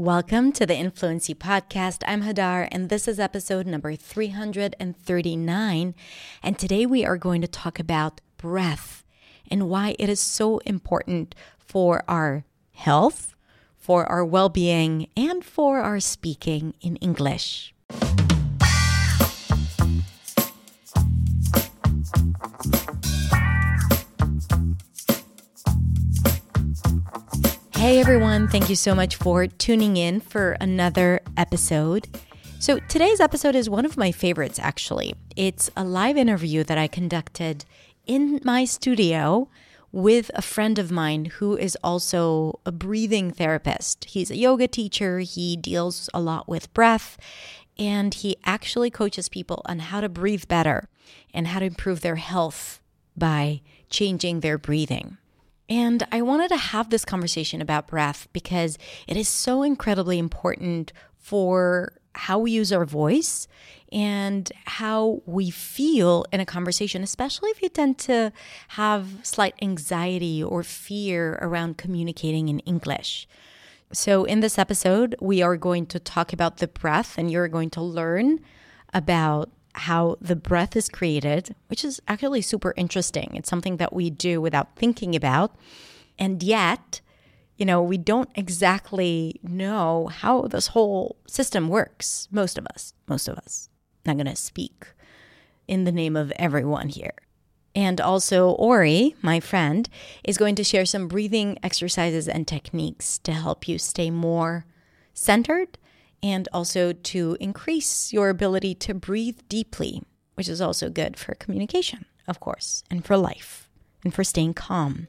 Welcome to the Influency Podcast. I'm Hadar, and this is episode number 339. And today we are going to talk about breath and why it is so important for our health, for our well being, and for our speaking in English. Hey everyone, thank you so much for tuning in for another episode. So, today's episode is one of my favorites actually. It's a live interview that I conducted in my studio with a friend of mine who is also a breathing therapist. He's a yoga teacher, he deals a lot with breath, and he actually coaches people on how to breathe better and how to improve their health by changing their breathing. And I wanted to have this conversation about breath because it is so incredibly important for how we use our voice and how we feel in a conversation, especially if you tend to have slight anxiety or fear around communicating in English. So, in this episode, we are going to talk about the breath, and you're going to learn about how the breath is created, which is actually super interesting. It's something that we do without thinking about. And yet, you know, we don't exactly know how this whole system works. Most of us, most of us. I'm going to speak in the name of everyone here. And also, Ori, my friend, is going to share some breathing exercises and techniques to help you stay more centered and also to increase your ability to breathe deeply, which is also good for communication, of course, and for life and for staying calm.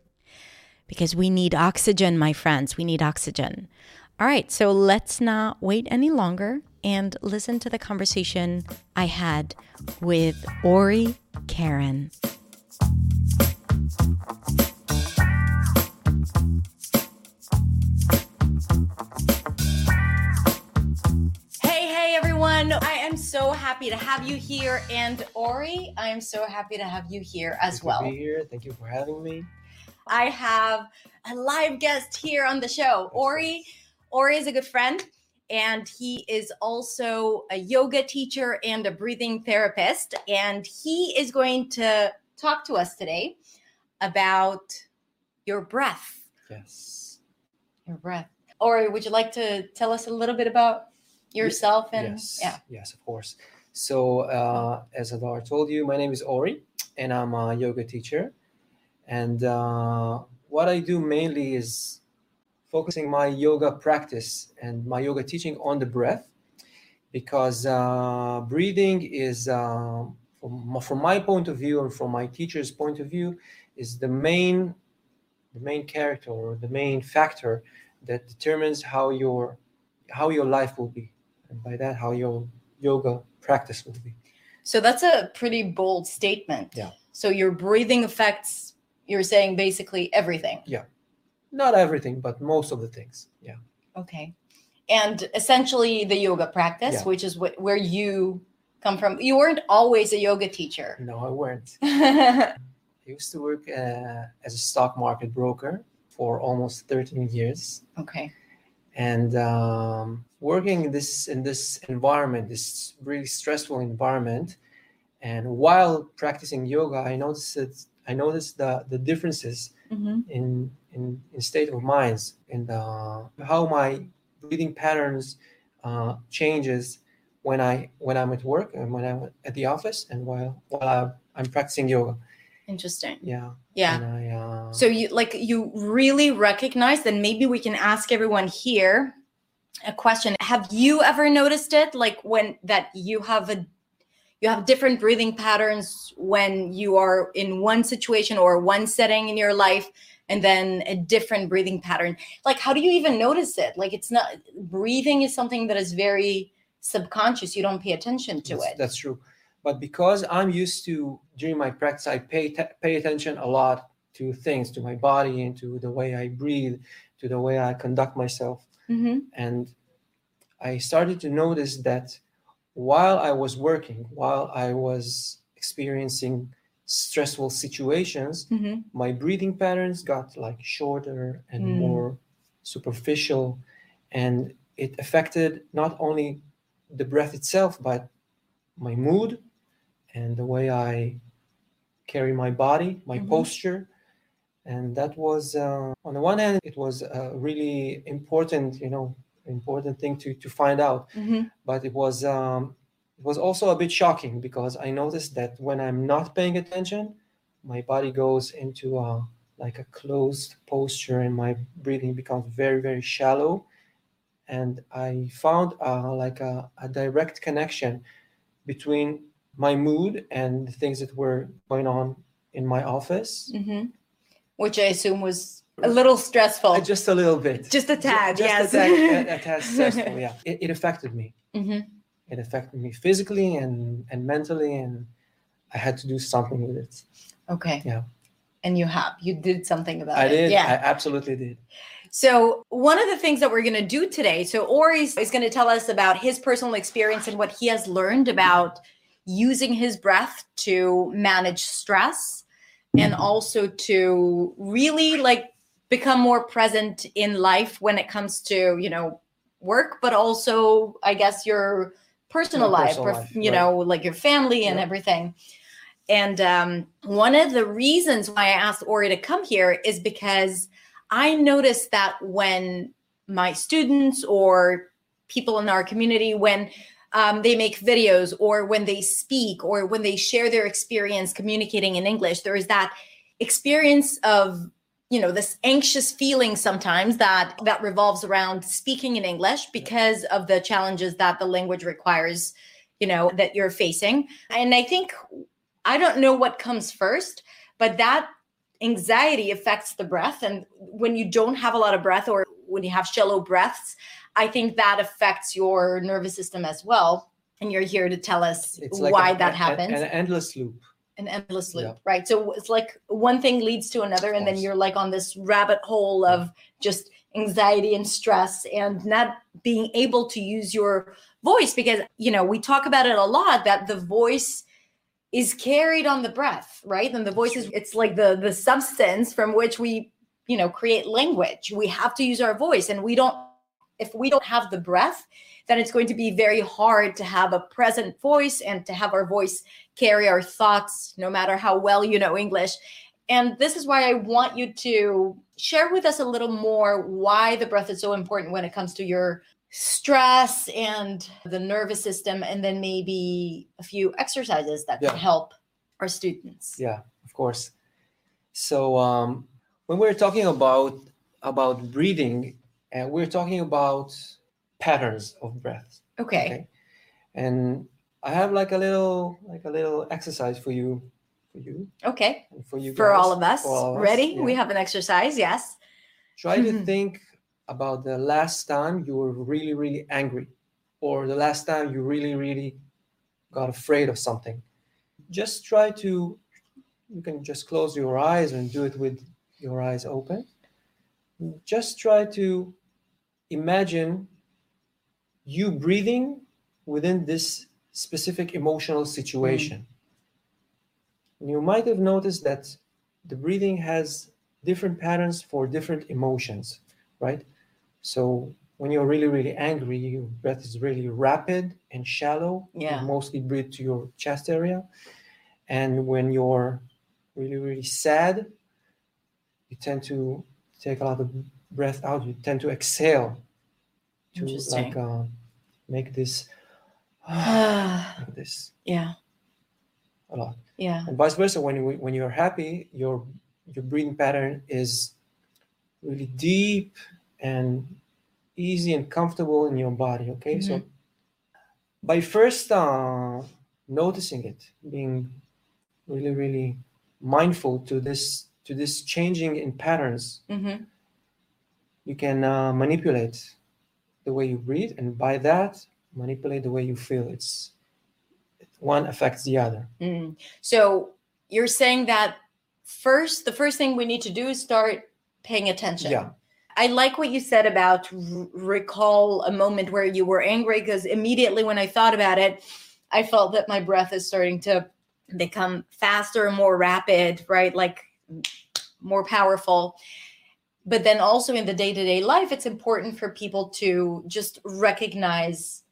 Because we need oxygen, my friends. We need oxygen. All right, so let's not wait any longer and listen to the conversation I had with Ori Keren. Everyone. I am so happy to have you here. And Ori, I am so happy to have you here as Good well. To be here. Thank you for having me. I have a live guest here on the show. Ori, Ori is a good friend, and he is also a yoga teacher and a breathing therapist. And he is going to talk to us today about your breath. Yes. Your breath. Ori, would you like to tell us a little bit about yourself and yes, yeah. yes of course. So uh, as Hadar told you my name is ori and i'm a yoga teacher. And uh, what i do mainly is focusing my yoga practice and my yoga teaching on the breath because uh, breathing is uh, from, from my point of view and from my teacher's point of view is the main the main character or the main factor that determines how your how your life will be and by that how your yoga practice will be. So that's a pretty bold statement. Yeah. So your breathing affects you're saying basically everything. Yeah. Not everything but most of the things. Yeah. Okay. And essentially the yoga practice yeah. which is wh- where you come from. You weren't always a yoga teacher. No i weren't. I used to work uh, as a stock market broker for almost 13 years. Okay and um, working in this in this environment this really stressful environment and while practicing yoga i noticed it i noticed the the differences mm-hmm. in, in in state of minds and uh, how my breathing patterns uh, changes when i when i'm at work and when i'm at the office and while while i'm practicing yoga interesting. Yeah. Yeah. I, uh, so you like you really recognize that maybe we can ask everyone here a question. Have you ever noticed it? Like when that you have a you have different breathing patterns when you are in one situation or one setting in your life and then a different breathing pattern. Like how do you even notice it? Like it's not breathing is something that is very subconscious. You don't pay attention to that's, it. that's true. But because i'm used to during my practice i pay t- pay attention a lot to things to my body and to the way i breathe to the way i conduct myself mm-hmm. and i started to notice that while i was working while i was experiencing stressful situations mm-hmm. my breathing patterns got like shorter and mm. more superficial and it affected not only the breath itself, but my mood and the way I carry my body, my Mhm. posture. And that was, uh, on the one hand, it was a really important, you know, important thing to, to find out. Mhm. But it was, um, it was also a bit shocking because I noticed that when I'm not paying attention, my body goes into a, like a closed posture and my breathing becomes very, very shallow. And I found uh, like a, a direct connection between my mood and the things that were going on in my office. Mhm. Which I assume was a little stressful. Uh, Just a little bit. Just a tad, just yes. a tad, a, a tad stressful, yeah. It, it affected me. Mhm. It affected me physically and, and mentally, and I had to do something with it. Okay. Yeah. And you have. You did something about I it. I did. Yeah. I absolutely did. So, one of the things that we're going to do today, so Ori is going to tell us about his personal experience and what he has learned about using his breath to manage stress and also to really like become more present in life when it comes to, you know, work, but also, I guess, your personal My life, personal or, life, you right. know, like your family and Yeah. everything. And um, one of the reasons why I asked Ori to come here is because I noticed that when my students or people in our community, when um, they make videos or when they speak or when they share their experience communicating in English, there is that experience of you know this anxious feeling sometimes that that revolves around speaking in english because of the challenges that the language requires you know that you're facing. And i think i don't know what comes first but that anxiety affects the breath. And when you don't have a lot of breath or when you have shallow breaths i think that affects your nervous system as well and you're here to tell us like why a- that happens An endless loop. an endless loop, Yeah. right? So it's like one thing leads to another, and then you're like on this rabbit hole of just anxiety and stress and not being able to use your voice because, you know, we talk about it a lot that the voice is carried on the breath, right? And the voice is it's like the the substance from which we, you know, create language. We have to use our voice and we don't if we don't have the breath, then it's going to be very hard to have a present voice and to have our voice carry our thoughts no matter how well you know English. And this is why I want you to share with us a little more why the breath is so important when it comes to your stress and the nervous system, and then maybe a few exercises that Yeah. can help our students. Yeah, of course. So um, when we're talking about about breathing, and we're talking about patterns of breath. Okay. Okay. And I have like a little like a little exercise for you, for you, Okay. and for you For guys, all of us. all of us, Ready? We have an exercise. Yes. Try to mm-hmm. think about the last time you were really, really angry, or the last time you really, really got afraid of something. Just try to, you can just close your eyes and do it with your eyes open. Just try to imagine you breathing within this specific emotional situation. You might have noticed that the breathing has different patterns for different emotions, right? So when you're really, really angry, your breath is really rapid and shallow. Yeah. You mostly breathe to your chest area. And when you're really, really sad, you tend to take a lot of breath out. You tend to exhale to like uh, make this like this Yeah. a lot. Yeah. and vice versa when you when you're happy your your breathing pattern is really deep and easy and comfortable in your body okay so by first uh, noticing it being really really mindful to this to this changing in patterns hmm you can uh, manipulate the way you breathe and by that manipulate the way you feel it's one affects the other Mm. So you're saying that first, the first thing we need to do is start paying attention. Yeah. I like what you said about r- recall a moment where you were angry because immediately when I thought about it, I felt that my breath is starting to become faster more rapid, right? Like more powerful. But then also in the day-to-day life it's important for people to just recognize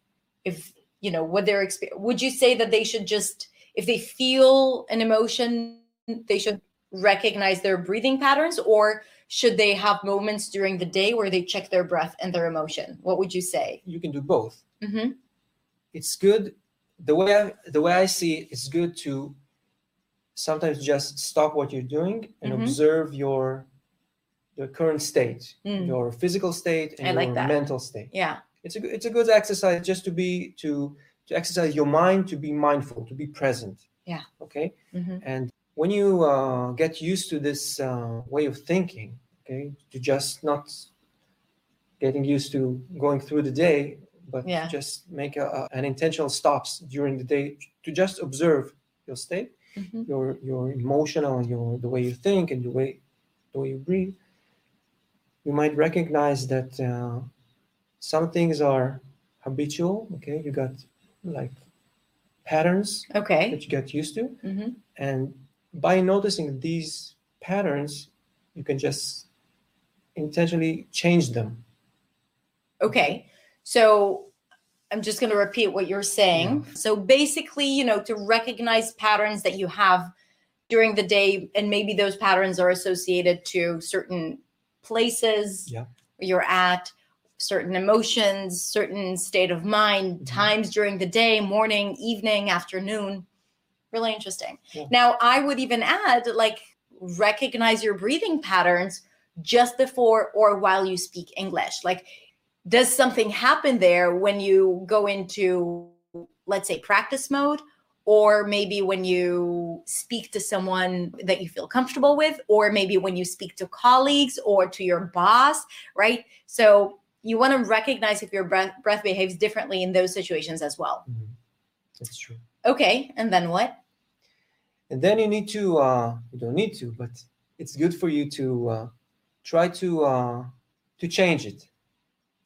if you know what they're experiencing would you say that they should just if they feel an emotion they should recognize their breathing patterns or should they have moments during the day where they check their breath and their emotion what would you say You can do both. mm-hmm. It's good. The way I, the way I see it, it's good to sometimes just stop what you're doing and Mhm. observe your your current state, Mm. your physical state, and I like your that. mental state. yeah It's a good- it's a good exercise just to be to to exercise your mind to be mindful, to be present. Yeah. Okay. Mhm. And when you uh, get used to this uh, way of thinking, okay, to just not getting used to going through the day, but Yeah. just make a, a- an intentional stops during the day to just observe your state, Mhm. your your emotional, your the way you think, and the way the way you breathe. You might recognize that uh, some things are habitual. Okay, you got like patterns okay that you get used to. hmm And by noticing these patterns, you can just intentionally change them. Okay. So I'm just going to repeat what you're saying. So basically, you know, to recognize patterns that you have during the day, and maybe those patterns are associated to certain places Yeah. you're at, certain emotions, certain state of mind, Mhm. times during the day, morning, evening, afternoon. Really interesting. Yeah. Now, I would even add like recognize your breathing patterns just before or while you speak English. Like, does something happen there when you go into, let's say, practice mode? Or maybe when you speak to someone that you feel comfortable with, or maybe when you speak to colleagues or to your boss, right? So you want to recognize if your breath, breath behaves differently in those situations as well. That's true. Okay. And then what? And then you need to, uh, you don't need to, but it's good for you to uh, try to uh, to change it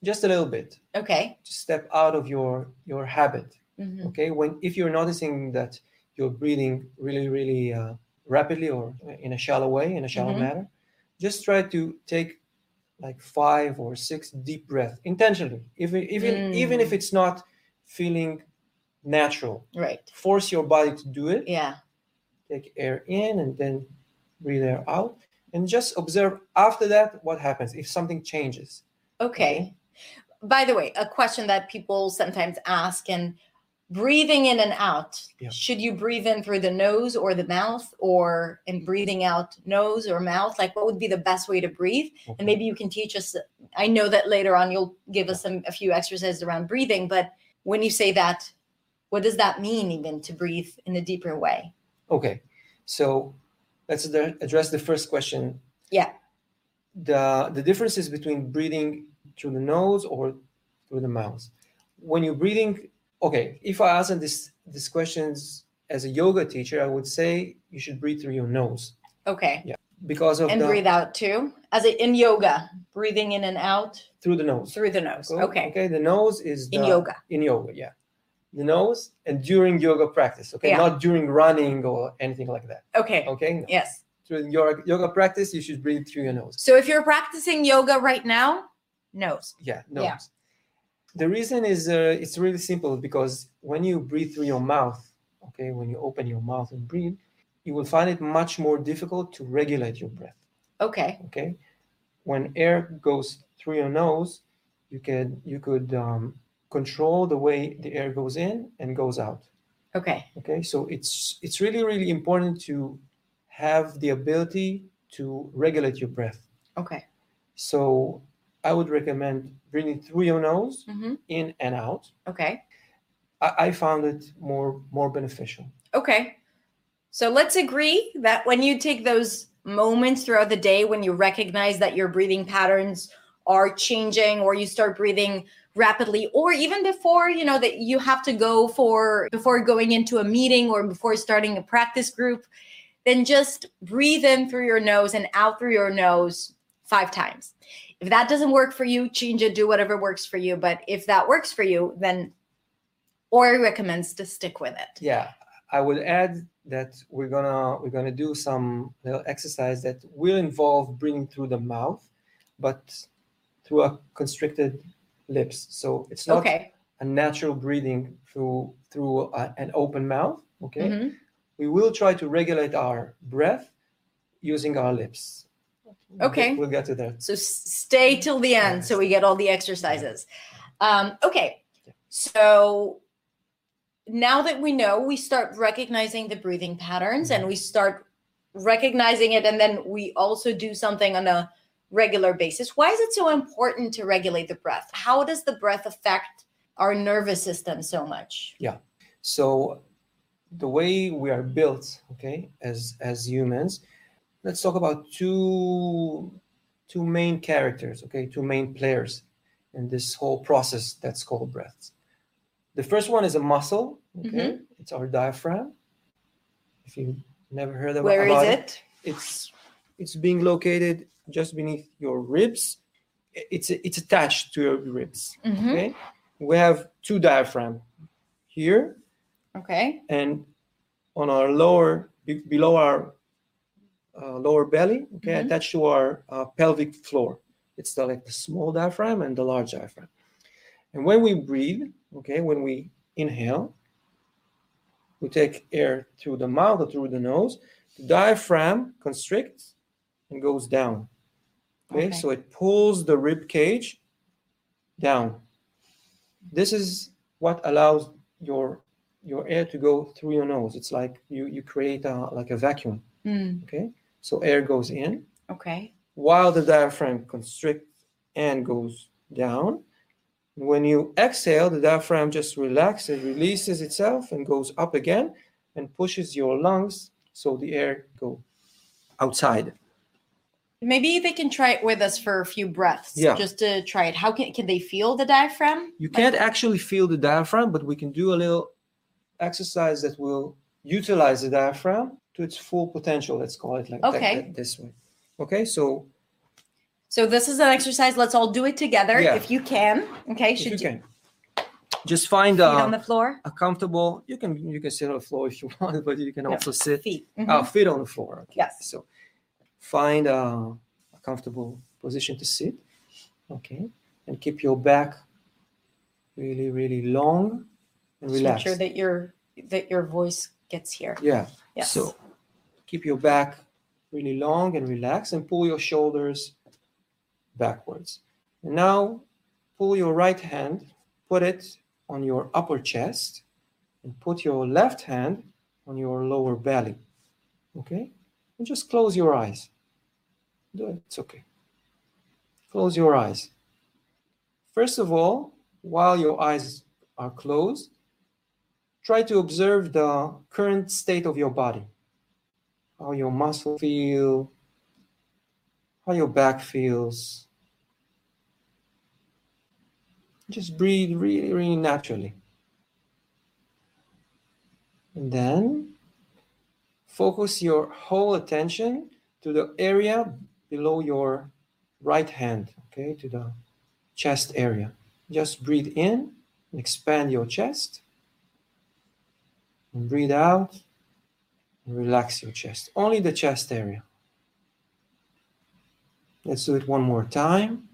just a little bit. Okay. To step out of your your habit. Mhm. okay when if you're noticing that you're breathing really really uh, rapidly or in a shallow way in a shallow Mhm. manner just try to take like five or six deep breaths intentionally even even even if Mm. it's not feeling natural Right. force your body to do it Yeah. take air in and then breathe air out and just observe after that what happens if something changes Okay. By the way, a question that people sometimes ask and breathing in and out, Yeah. should you breathe in through the nose or the mouth or in mm-hmm. breathing out nose or mouth? Like what would be the best way to breathe? Okay. And maybe you can teach us I know that later on you'll give us some a few exercises around breathing, but when you say that, what does that mean even to breathe in a deeper way? Okay, so let's address the first question. Yeah. The the differences between breathing through the nose or through the mouth. When you're breathing, okay, if I answer this these questions as a yoga teacher, I would say you should breathe through your nose Okay. Yeah. Because of And the breathe out too. As a, in yoga, breathing in and out through the nose. through the nose. Go- Okay. Okay, the nose is In yoga. In yoga, yeah. The nose and during yoga practice, okay, Yeah. not during running or anything like that. Okay. Okay, no. Yes. through your yoga practice, you should breathe through your nose. So if you're practicing yoga right now, nose. Yeah, nose. Yeah. The reason is uh, it's really simple because when you breathe through your mouth, okay, when you open your mouth and breathe, you will find it much more difficult to regulate your breath. Okay. Okay, when air goes through your nose, you can you could um, control the way the air goes in and goes out. Okay. Okay, so it's it's really really important to have the ability to regulate your breath. Okay. So I would recommend breathing through your nose, hmm in and out. Okay. I, I found it more more beneficial. Okay. So let's agree that when you take those moments throughout the day when you recognize that your breathing patterns are changing or you start breathing rapidly or even before you know that you have to go for before going into a meeting or before starting a practice group then just breathe in through your nose and out through your nose five times if that doesn't work for you change it do whatever works for you but if that works for you then Ori recommends to stick with it Yeah, I would add that we're gonna we're gonna do some little exercise that will involve breathing through the mouth, but through a constricted lips. So it's not Okay. a natural breathing through through a- an open mouth. Okay, Mhm. we will try to regulate our breath using our lips. Okay. we'll get to that. So stay till the end so we get all the exercises. Um, okay. So now that we know, we start recognizing the breathing patterns and we start recognizing it, and then we also do something on a regular basis. Why is it so important to regulate the breath? How does the breath affect our nervous system so much? Yeah. So the way we are built, okay, as as humans, let's talk about two two main characters, okay, two main players in this whole process that's called breath. The first one is a muscle, okay, it's our diaphragm. If you never heard about, Where is about it? it's it's being located just beneath your ribs. It's it's attached to your ribs. Mhm. Okay, we have two diaphragm here Okay. and on our lower be- below our uh, lower belly okay Mhm. attached to our uh, pelvic floor. It's the, like the small diaphragm and the large diaphragm. And when we breathe okay when we inhale we take air through the mouth or through the nose. The diaphragm constricts and goes down okay, Okay. so it pulls the rib cage down. This is what allows your your air to go through your nose. It's like you you create a like a vacuum Mm, okay so air goes in okay. while the diaphragm constricts and goes down when you exhale the diaphragm just relaxes releases itself and goes up again and pushes your lungs so the air go outside Maybe they can try it with us for a few breaths. Yeah. Just to try it. How can can they feel the diaphragm? You can't actually feel the diaphragm, but we can do a little exercise that will utilize the diaphragm to its full potential. Let's call it like Okay. that- this way. Okay, so So this is an exercise. Let's all do it together Yeah. if you can. Okay. if Should you you can just find feet on the floor? a comfortable. You can you can sit on the floor if you want, but you can also sit Feet. uh, Mhm. feet on the floor. Okay. Yes. So find a, a comfortable position to sit. Okay, and keep your back really really long and Just make sure that your that your voice gets here. Yeah. Yes. So keep your back really long and relaxed and pull your shoulders backwards. And now pull your right hand, put it on your upper chest, and put your left hand on your lower belly. Okay? And just close your eyes. Do it. It's okay. Close your eyes. First of all, while your eyes are closed, try to observe the current state of your body how your muscle feel? How your back feels? Just breathe really really naturally. And then focus your whole attention to the area below your right hand okay to the chest area. Just breathe in and expand your chest. And breathe out relax your chest. Only the chest area. Let's do it one more time.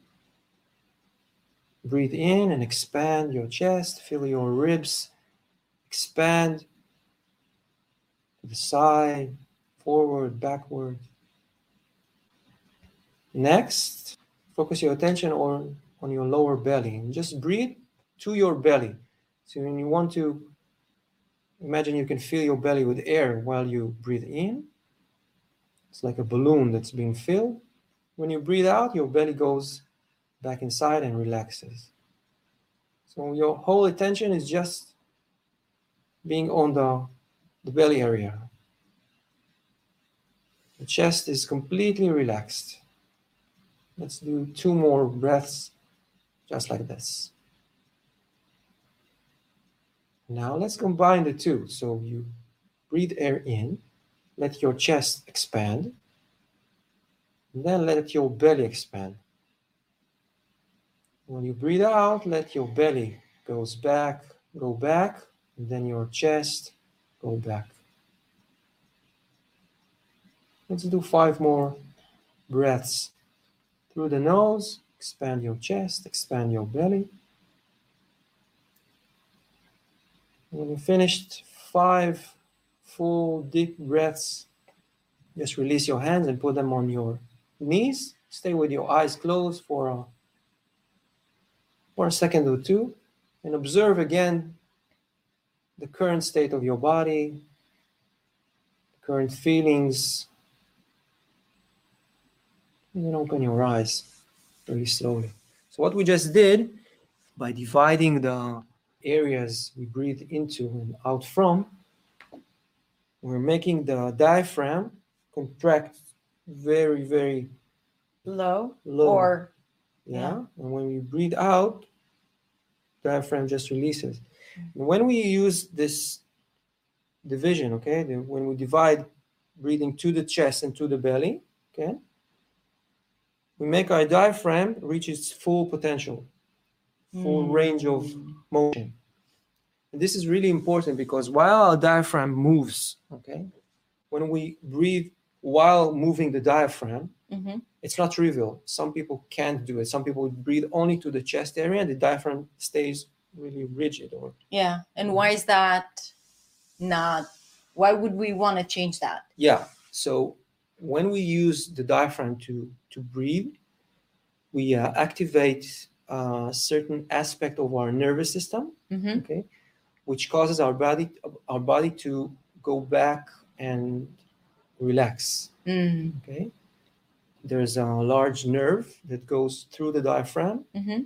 Breathe in and expand your chest. Feel your ribs expand to the side, forward, backward. Next, focus your attention on, on your lower belly and just breathe to your belly. So when you want to Imagine you can fill your belly with air while you breathe in. It's like a balloon that's being filled. When you breathe out, your belly goes back inside and relaxes. So your whole attention is just being on the, the belly area. The chest is completely relaxed. Let's do two more breaths just like this. Now let's combine the two. So you breathe air in, let your chest expand, and then let your belly expand. When you breathe out, let your belly goes back, go back, then your chest go back. Let's do five more breaths through the nose, expand your chest, expand your belly. When you finished five full deep breaths, just release your hands and put them on your knees. Stay with your eyes closed for a, for a second or two and observe again the current state of your body, current feelings. And then open your eyes very slowly. So, what we just did by dividing the areas we breathe into and out from, we're making the diaphragm contract very, very Low, low. or yeah. yeah. And when we breathe out, diaphragm just releases. And when we use this division, okay, the, when we divide breathing to the chest and to the belly, okay, we make our diaphragm reach its full potential, full range of Mm. motion. And this is really important because while our diaphragm moves, okay, when we breathe while moving the diaphragm, Mhm. it's not trivial. Some people can't do it. Some people breathe only to the chest area and the diaphragm stays really rigid or Yeah. And why is that not? Why would we want to change that? yeah. So when we use the diaphragm to to breathe, we uh, activate a certain aspect of our nervous system, Mm-hmm. okay, which causes our body our body to go back and relax. Mm. Okay, there's a large nerve that goes through the diaphragm, Mm-hmm.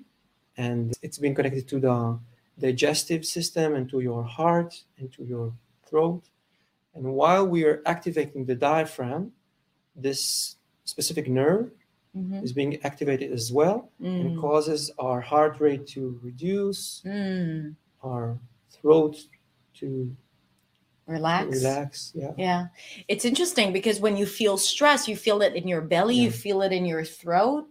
and it's been connected to the digestive system and to your heart and to your throat. And while we are activating the diaphragm, this specific nerve Mm-hmm. is being activated as well and Mm. causes our heart rate to reduce, Mm. our throat to Relax. relax. Yeah. Yeah. It's interesting because when you feel stress, you feel it in your belly, you feel it in your throat,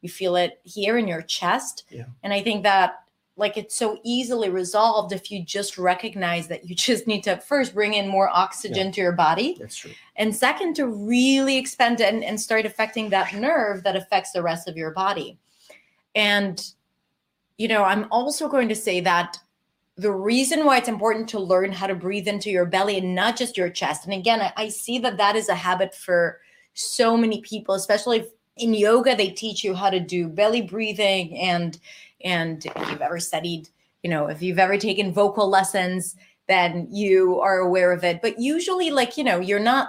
you feel it here in your chest. Yeah. And I think that like it's so easily resolved if you just recognize that you just need to first bring in more oxygen to your body. That's true. and second to really expand and, and start affecting that nerve that affects the rest of your body. And you know i'm also going to say that the reason why it's important to learn how to breathe into your belly and not just your chest and again i, I see that that is a habit for so many people especially if in yoga they teach you how to do belly breathing and and if you've ever studied you know if you've ever taken vocal lessons then you are aware of it. But usually like you know you're not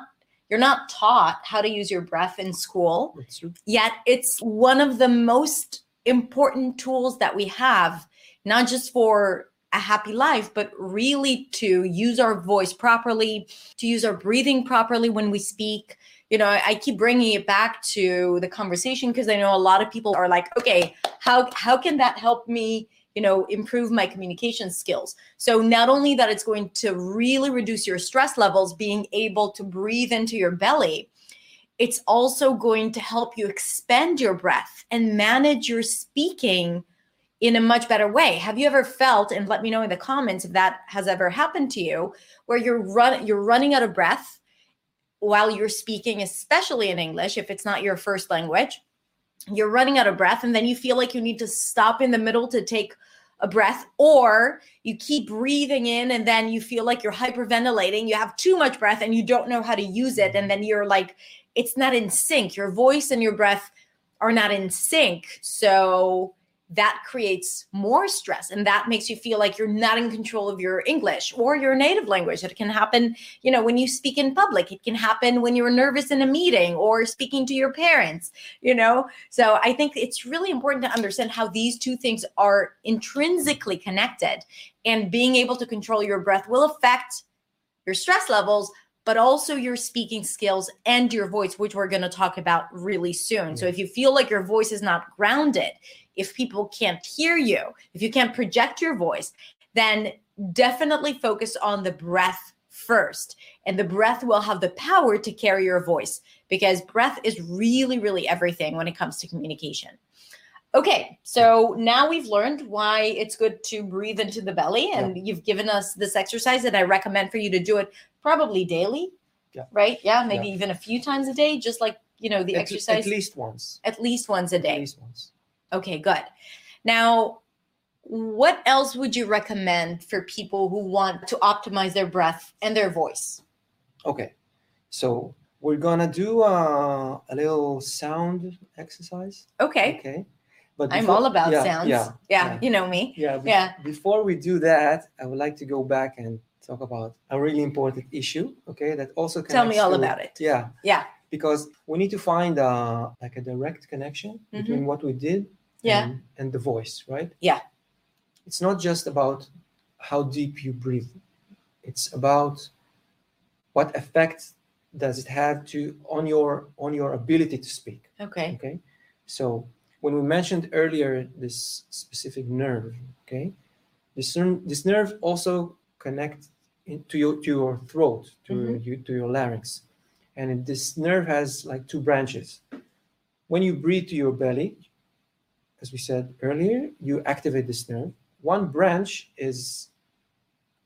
you're not taught how to use your breath in school. Yet it's one of the most important tools that we have not just for a happy life but really to use our voice properly to use our breathing properly when we speak. You know i keep bringing it back to the conversation because i know a lot of people are like okay how how can that help me you know improve my communication skills? So not only that it's going to really reduce your stress levels being able to breathe into your belly it's also going to help you expand your breath and manage your speaking in a much better way. Have you ever felt and let me know in the comments if that has ever happened to you where you're run you're running out of breath while you're speaking especially in English if it's not your first language. You're running out of breath and then you feel like you need to stop in the middle to take a breath or you keep breathing in and then you feel like you're hyperventilating you have too much breath and you don't know how to use it and then you're like it's not in sync your voice and your breath are not in sync so that creates more stress and that makes you feel like you're not in control of your english or your native language. It can happen you know when you speak in public. It can happen when you're nervous in a meeting or speaking to your parents you know? So i think it's really important to understand how these two things are intrinsically connected and being able to control your breath will affect your stress levels but also your speaking skills and your voice which we're going to talk about really soon. So if you feel like your voice is not grounded if people can't hear you if you can't project your voice then definitely focus on the breath first and the breath will have the power to carry your voice because breath is really really everything when it comes to communication Okay, so now we've learned why it's good to breathe into the belly, and you've given us this exercise that I recommend for you to do it probably daily. Yeah. Right? Yeah, maybe even a few times a day, just like you know, the at, exercise at least once. at least once a At day. least once. Okay, good. Now, what else would you recommend for people who want to optimize their breath and their voice? Okay, so we're gonna do uh, a little sound exercise. Okay. Okay, but I'm all about yeah, sounds. Yeah, Yeah, yeah. you know me. yeah. be- Yeah. Before we do that, I would like to go back and talk about a really important issue. Okay, that also Tell me all about it. Yeah, Yeah. Because we need to find uh, like a direct connection between what we did Mm-hmm. Yeah. and, and the voice, right? Yeah. It's not just about how deep you breathe. It's about what effect does it have to on your on your ability to speak. Okay. Okay. So when we mentioned earlier this specific nerve, okay, this this nerve also connects to your to your throat, to Mhm. you to your larynx, and this nerve has like two branches. When you breathe to your belly, as we said earlier, you activate this nerve. One branch is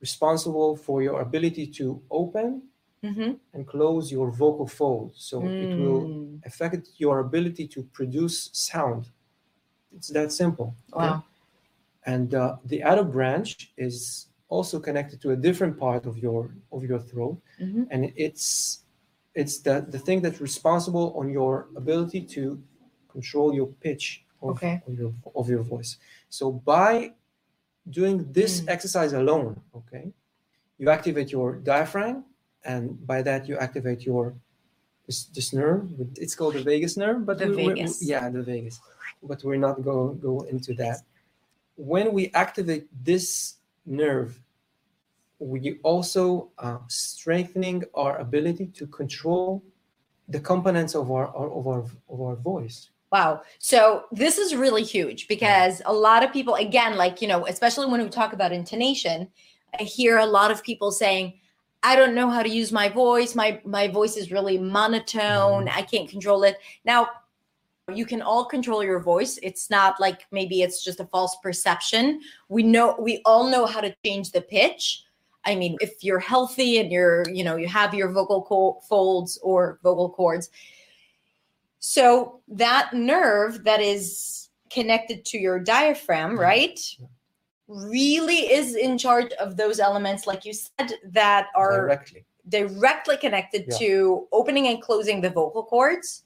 responsible for your ability to open Mm-hmm. and close your vocal folds. So it will Mm. affect your ability to produce sound. It's that simple. okay? Wow. And uh, the other branch is also connected to a different part of your of your throat, Mhm. and it's it's the the thing that's responsible on your ability to control your pitch of, Okay. of your of your voice. So by doing this Mm. exercise alone, okay, you activate your diaphragm, and by that you activate your this, this nerve. It's called the vagus nerve, but The we- we- yeah, the vagus. But we're not go go into that. When we activate this nerve, we also uh, strengthening our ability to control the components of our, our of our of our voice. Wow. So this is really huge because a lot of people, again, like, you know, especially when we talk about intonation, I hear a lot of people saying, I don't know how to use my voice. My my voice is really monotone. I can't control it. Now, you can all control your voice. It's not like maybe it's just a false perception. We know we all know how to change the pitch. I mean, if you're healthy and you're, you know, you have your vocal folds or vocal cords, so that nerve that is connected to your diaphragm, Mhm. right? Really is in charge of those elements, like you said, that are directly. directly connected Yeah. to opening and closing the vocal cords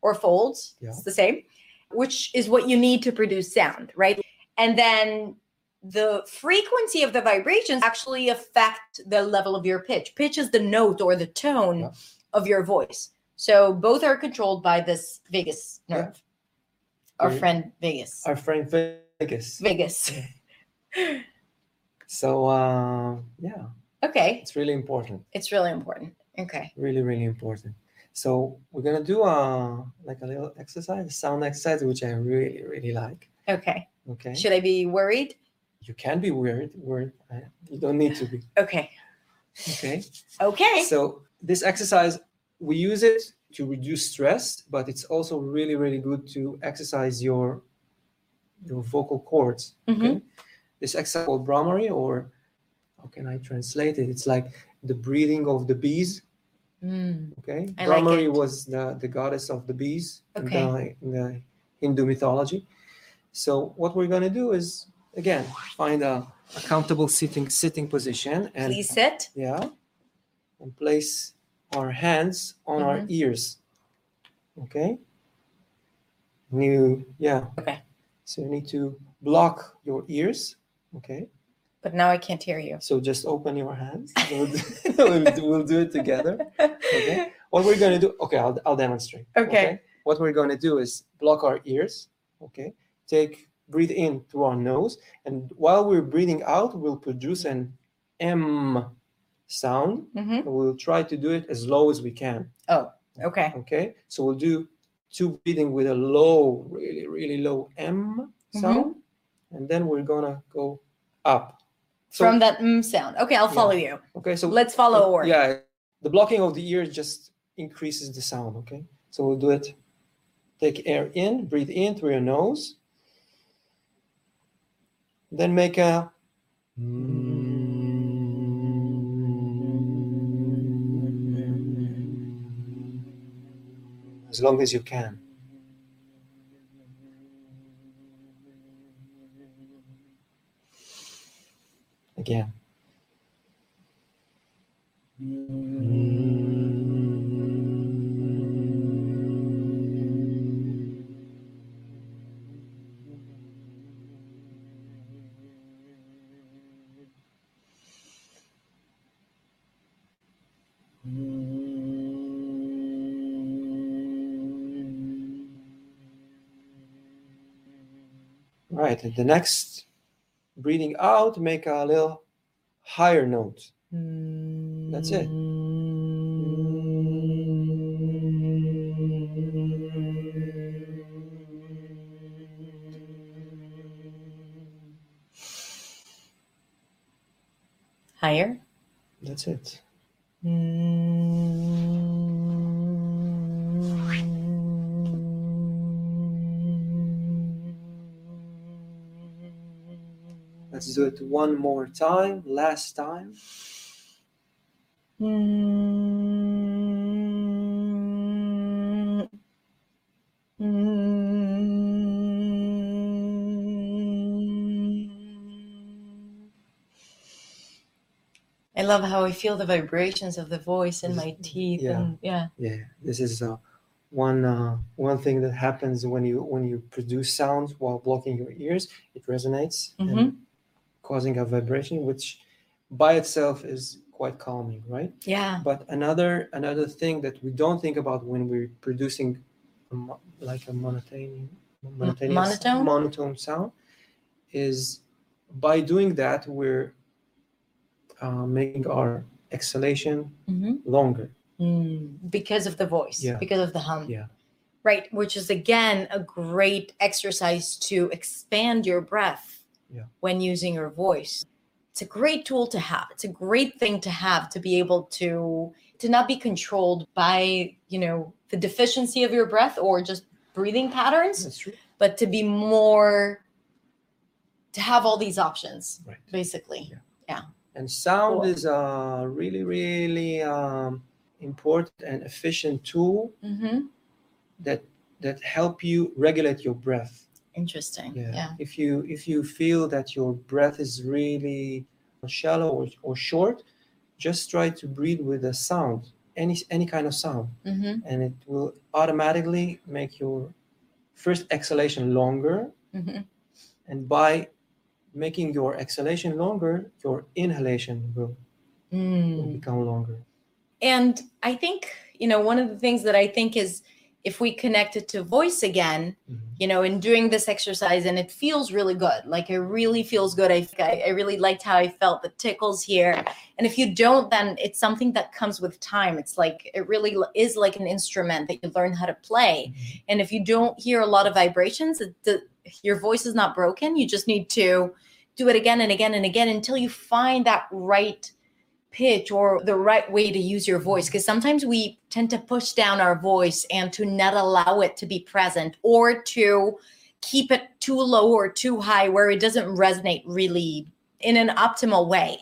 or folds. Yeah. It's the same, which is what you need to produce sound, right? And then the frequency of the vibrations actually affect the level of your pitch. Pitch is the note or the tone Yeah. of your voice. So both are controlled by this vagus Yeah. nerve. Our Great. friend Vegas. Our friend Vegas. Vegas. So uh, yeah, Okay. it's really important. It's really important. Okay. Really, really important. So we're gonna do a like a little exercise, a sound exercise, which I really, really like. Okay. Okay. Should I be worried? You can be weird. Weird. You don't need to be. Okay. Okay. Okay. So this exercise, we use it to reduce stress, but it's also really, really good to exercise your your vocal cords. Mhm. Okay. This exercise called Bhramari, or how can I translate it? It's like the breathing of the bees. Mm. Okay. I like Bhramari it. was the, the goddess of the bees in, Okay. the, in the Hindu mythology. So what we're gonna do is again find a, a comfortable sitting sitting position and Please sit. yeah. And place our hands on our Mm-hmm. ears. Okay? You yeah. Okay. so you need to block your ears. Okay? But now I can't hear you. so just open your hands. We'll do, we'll do- we'll do it together. Okay? What we're going to do okay I'll, I'll demonstrate. Okay. what we're going to do is block our ears. Okay? Take breathe in through our nose and while we're breathing out we'll produce an m sound. Hmm and we'll try to do it as low as we can. Oh, Okay. okay? So we'll do two breathing with a low really really low m sound and then we're gonna go up. So From that M sound. Okay, I'll follow you. okay so Let's follow yeah the blocking of the ear just increases the sound okay? So we'll do it. Take air in breathe in through your nose then make a as long as you can. Again. The next breathing out, make a little higher note. That's it. Higher. That's it. Mm. Let's do it one more time. Last time. I love how I feel the vibrations of the voice in my teeth yeah. and yeah. Yeah, this is uh, one uh, one thing that happens when you when you produce sounds while blocking your ears. It resonates and causing a vibration, which by itself is quite calming, right? Yeah. But another another thing that we don't think about when we're producing a mo- like a monotone monotone? monotone sound is by doing that we're uh, making our exhalation hmm longer. Because of the voice, Yeah. because of the hum. Yeah. Right. Which is again a great exercise to expand your breath Yeah. when using your voice. It's a great tool to have. It's a great thing to have to be able to to not be controlled by, you know, the deficiency of your breath or just breathing patterns, That's true. but to be more to have all these options, Right. basically. Yeah. And sound Cool. is a really, really um, important and efficient tool Mm-hmm. that that help you regulate your breath. Interesting. Yeah. Yeah. If you if you feel that your breath is really shallow or, or short, just try to breathe with a sound, any any kind of sound, Mm-hmm. and it will automatically make your first exhalation longer. Mm-hmm. And by making your exhalation longer, your inhalation will, will Mm. become longer. And I think, you know, one of the things that I think is if we connect it to voice again, you know, in doing this exercise, and it feels really good. Like it really feels good. I, I I really liked how I felt the tickles here. And if you don't, then it's something that comes with time. It's like it really is like an instrument that you learn how to play. Mhm. And if you don't hear a lot of vibrations, it, the, your voice is not broken. You just need to do it again and again and again until you find that right pitch or the right way to use your voice. Because sometimes we tend to push down our voice and to not allow it to be present or to keep it too low or too high where it doesn't resonate really in an optimal way.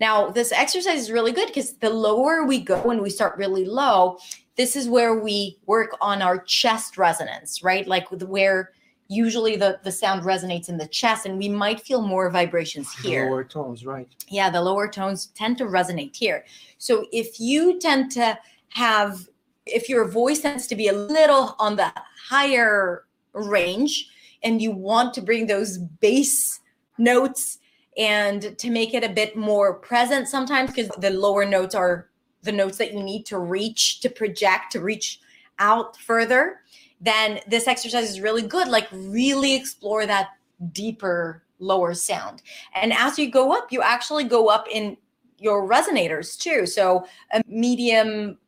Now, this exercise is really good because the lower we go and we start really low, this is where we work on our chest resonance, right? Like where usually the, the sound resonates in the chest and we might feel more vibrations here. Lower tones, right? Yeah, the lower tones tend to resonate here. So if you tend to have, if your voice tends to be a little on the higher range and you want to bring those bass notes and to make it a bit more present sometimes because the lower notes are the notes that you need to reach to project to reach out further then this exercise is really good. Like really explore that deeper lower sound. And as you go up you actually go up in your resonators too. So a medium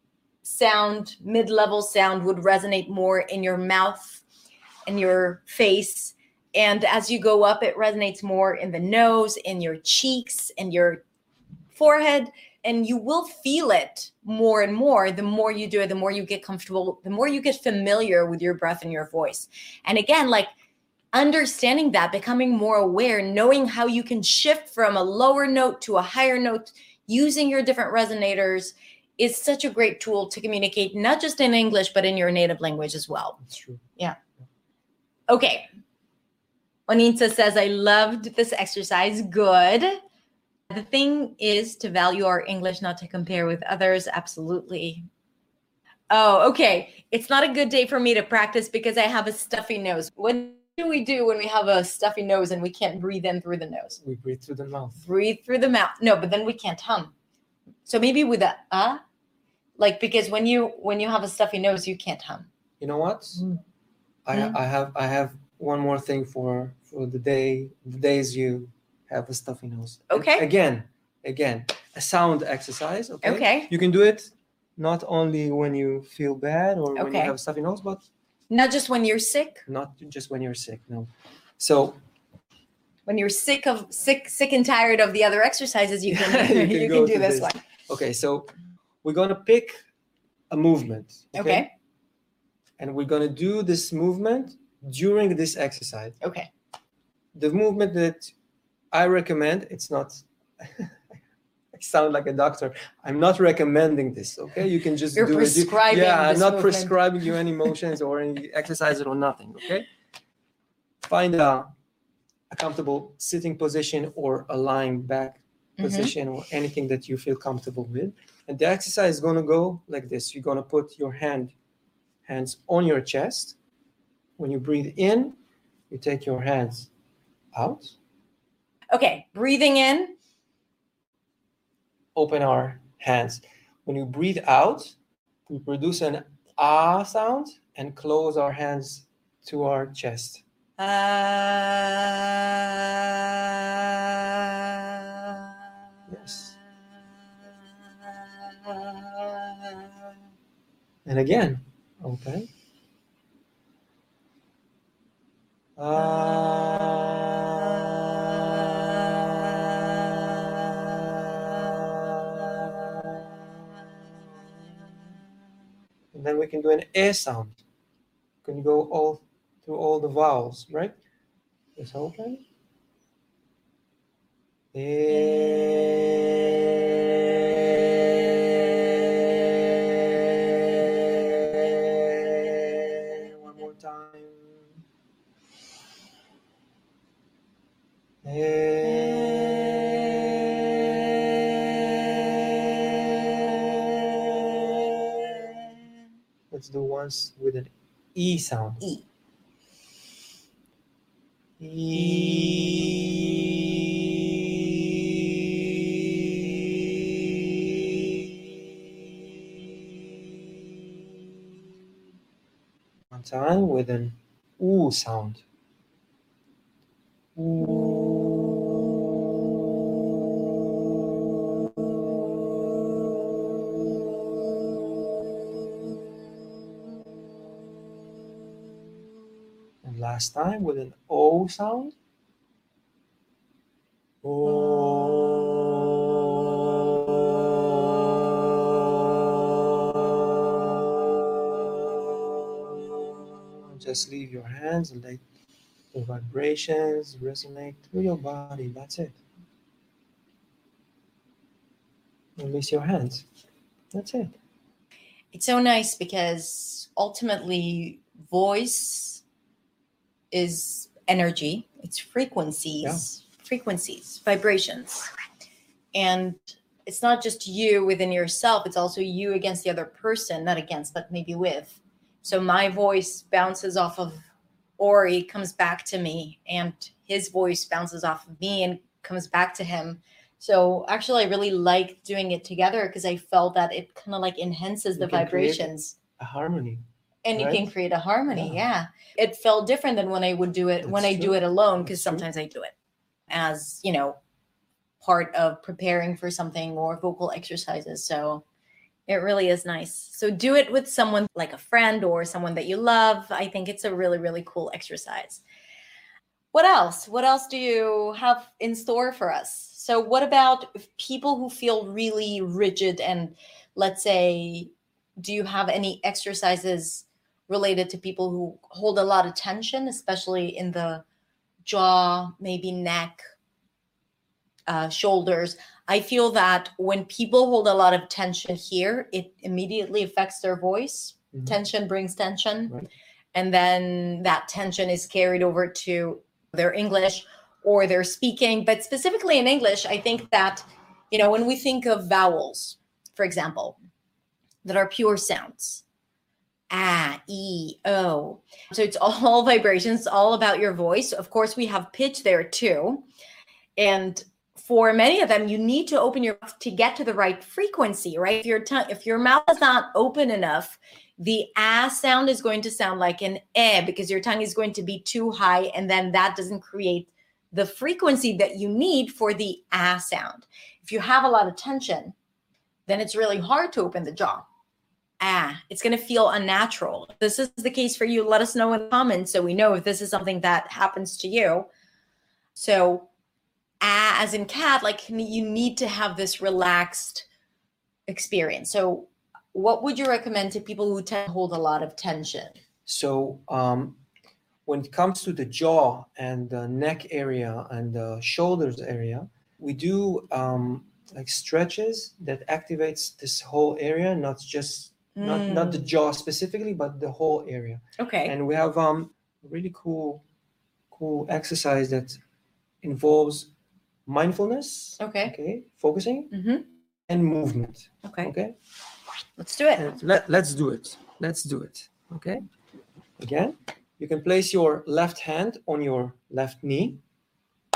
sound mid-level sound would resonate more in your mouth in your face. And as you go up it resonates more in the nose in your cheeks in your forehead and you will feel it more and more the more you do it the more you get comfortable the more you get familiar with your breath and your voice and again like understanding that becoming more aware knowing how you can shift from a lower note to a higher note using your different resonators is such a great tool to communicate not just in English but in your native language as well. That's true. Okay. Onitsa says, I loved this exercise. Good. The thing is to value our English, not to compare with others. Absolutely. Oh, okay. It's not a good day for me to practice because I have a stuffy nose. What do we do when we have a stuffy nose and we can't breathe in through the nose? We breathe through the mouth. Breathe through the mouth. No, but then we can't hum. So maybe with a uh, like because when you when you have a stuffy nose, you can't hum. You know what? Mm. I, Mm. I have I have one more thing for for the day the days you have a stuffy nose. Okay. Again, again, a sound exercise. Okay. Okay. You can do it not only when you feel bad or when you Okay. have a stuffy nose, but Not just when you're sick. not just when you're sick. No. So When you're sick of sick, sick and tired of the other exercises, you can You can go do to this. one. okay, so we're gonna pick a movement. Okay. And we're gonna do this movement during this exercise. Okay. the movement that I recommend, it's not. I sound like a doctor. I'm not recommending this. Okay, you can just You're do it. Prescribing Yeah, I'm not movement. prescribing you any motions or any exercises or nothing. Okay, find a, a comfortable sitting position or a lying back Mhm. position or anything that you feel comfortable with. And the exercise is going to go like this. You're going to put your hand hands on your chest. When you breathe in, you take your hands out. Okay. Breathing in. Open our hands. When you breathe out, we produce an ah sound and close our hands to our chest. Uh, Yes. And again, open. And then we can do an air sound. Can you go all through all the vowels, right? Just open. Eh, Do once with an E sound. E. One time with an oo sound. And last time with an O sound. O. Just leave your hands and let the vibrations resonate through your body. That's it. Release your hands. That's it. It's so nice because ultimately, voice is energy, it's frequencies, frequencies, vibrations. And it's not just you within yourself, it's also you against the other person, not against, but maybe with. So my voice bounces off of Ori, comes back to me, and his voice bounces off of me and comes back to him. So actually, I really like doing it together because I felt that it kind of like enhances the vibrations A harmony. And you can create a harmony. Yeah. Yeah. It felt different than when I would do it when That's I do it alone because That's true. sometimes I do it as, you know, part of preparing for something or vocal exercises. So it really is nice. So do it with someone like a friend or someone that you love. I think it's a really, really cool exercise. What else? What else do you have in store for us? So, what about people who feel really rigid and let's say, do you have any exercises related to people who hold a lot of tension, especially in the jaw, maybe neck? uh, shoulders. I feel that when people hold a lot of tension here, it immediately affects their voice. Mhm. Tension brings tension. Right. And then that tension is carried over to their English or their speaking. But specifically in English, I think that, you know, when we think of vowels, for example, that are pure sounds, ah, e, o. So it's all vibrations, it's all about your voice. Of course, we have pitch there too. And for many of them, you need to open your mouth to get to the right frequency, right? If your tongue, if your mouth is not open enough, the ah sound is going to sound like an eh because your tongue is going to be too high, and then that doesn't create the frequency that you need for the ah sound. If you have a lot of tension, then it's really hard to open the jaw. Ah, it's going to feel unnatural. If this is the case for you. Let us know in the comments so we know if this is something that happens to you. So, ah, as in cat, like you need to have this relaxed experience. So, what would you recommend to people who tend to hold a lot of tension? So um, when it comes to the jaw and the neck area and the shoulders area, we do um, like stretches that activates this whole area, not just not not the Mm, jaw specifically, but the whole area. okay. And we have um a really cool cool exercise that involves mindfulness, Okay. okay, focusing mm-hmm. and movement. Okay. Okay. Let's do it. And let, let's do it. Let's do it. Okay. Again, you can place your left hand on your left knee.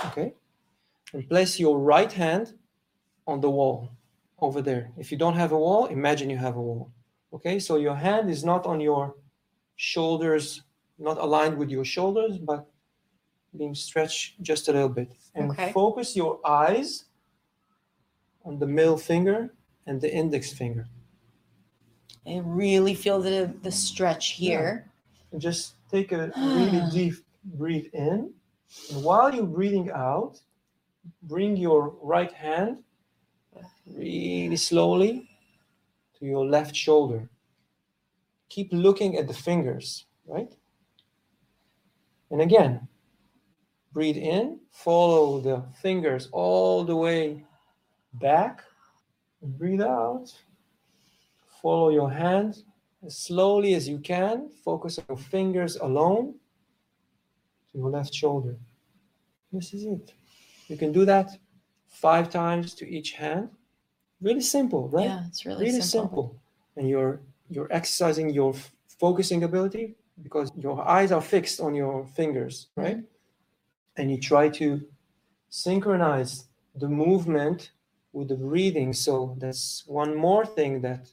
Okay. And place your right hand on the wall over there. If you don't have a wall, imagine you have a wall. Okay. So your hand is not on your shoulders, not aligned with your shoulders, but being stretched just a little bit. And Okay. focus your eyes on the middle finger and the index finger. I really feel the the stretch here. and just take a really deep breathe in. And while you're breathing out, bring your right hand really slowly to your left shoulder. Keep looking at the fingers, right? And again, breathe in, follow the fingers all the way back, breathe out. Follow your hand as slowly as you can. Focus on your fingers alone to your left shoulder. This is it. You can do that five times to each hand. Really simple, right? Yeah, it's really, really simple. simple. And you're you're exercising your f- focusing ability because your eyes are fixed on your fingers, right? And you try to synchronize the movement with the breathing. So that's one more thing that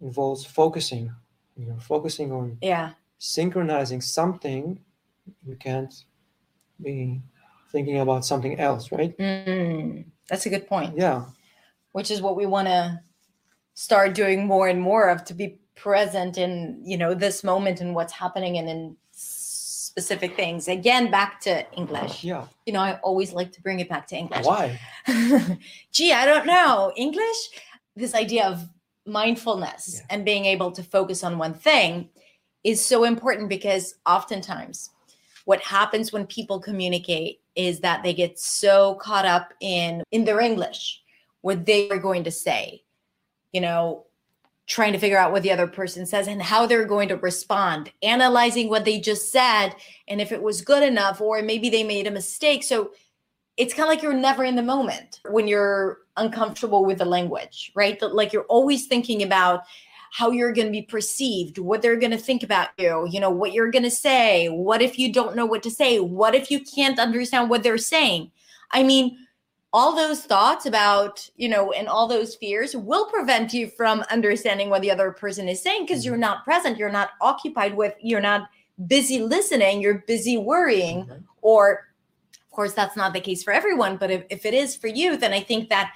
involves focusing. You're focusing on Yeah. synchronizing something, you can't be thinking about something else, right? Mm, that's a good point. Yeah. Which is what we want to start doing more and more of to be present in you know this moment and what's happening and in specific things. Again, back to English. Yeah. You know, I always like to bring it back to English. Why? Gee, I don't know. English, this idea of mindfulness Yeah. and being able to focus on one thing is so important because oftentimes what happens when people communicate is that they get so caught up in in their English, what they are going to say, you know, trying to figure out what the other person says and how they're going to respond, analyzing what they just said and if it was good enough or maybe they made a mistake. So it's kind of like you're never in the moment when you're uncomfortable with the language, right? Like you're always thinking about how you're going to be perceived, what they're going to think about you, you know, what you're going to say. What if you don't know what to say? What if you can't understand what they're saying? I mean, all those thoughts about, you know, and all those fears will prevent you from understanding what the other person is saying because you're not present, you're not occupied with, you're not busy listening, you're busy worrying Mhm. or of course that's not the case for everyone but if, if it is for you then i think that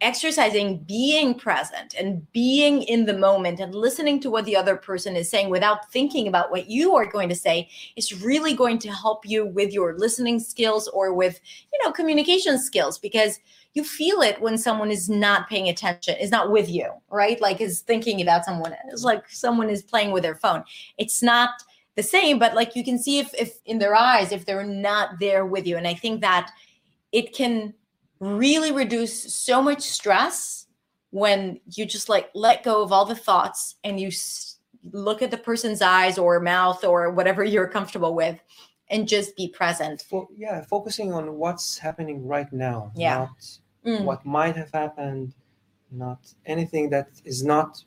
exercising being present and being in the moment and listening to what the other person is saying without thinking about what you are going to say is really going to help you with your listening skills or with you know communication skills because you feel it when someone is not paying attention is not with you right? Like is thinking about someone it's like someone is playing with their phone. It's not the same but like you can see if if in their eyes if they're not there with you and i think that it can really reduce so much stress when you just like let go of all the thoughts and you s- look at the person's eyes or mouth or whatever you're comfortable with and just be present. Fo- yeah, focusing on what's happening right now, Yeah. not Mm. what might have happened, not anything that is not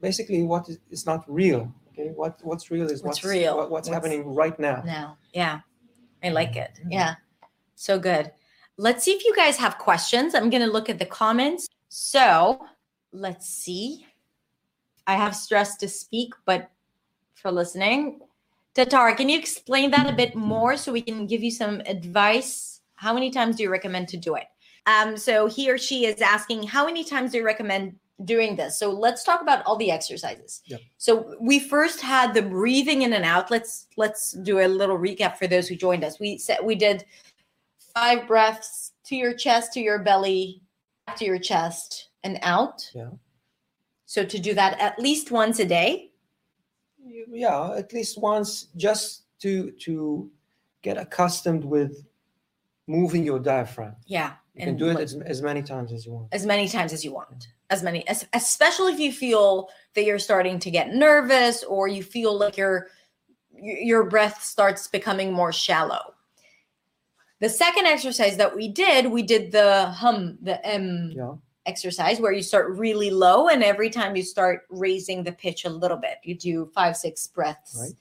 basically what is, is not real. Okay, what what's real is What's what's, real, what- what's, what's- happening right now. Now, yeah, I like it. Yeah. Yeah, so good. Let's see if you guys have questions. I'm going to look at the comments. So let's see. I have stress to speak, but for listening, Tatar, can you explain that a bit more so we can give you some advice? How many times do you recommend to do it? Um, so he or she is asking, how many times do you recommend doing this? So let's talk about all the exercises. Yep. So we first had the breathing in and out. Let's let's do a little recap for those who joined us. We said we did five breaths to your chest, to your belly, back to your chest, and out. Yeah. So to do that at least once a day. Yeah, at least once, just to to get accustomed with moving your diaphragm. Yeah. You can do it as, as many times as you want. as many times as you want as many as, especially if you feel that you're starting to get nervous or you feel like your your breath starts becoming more shallow the second exercise that we did we did the hum the m Yeah. exercise where you start really low and every time you start raising the pitch a little bit you do five six breaths Right.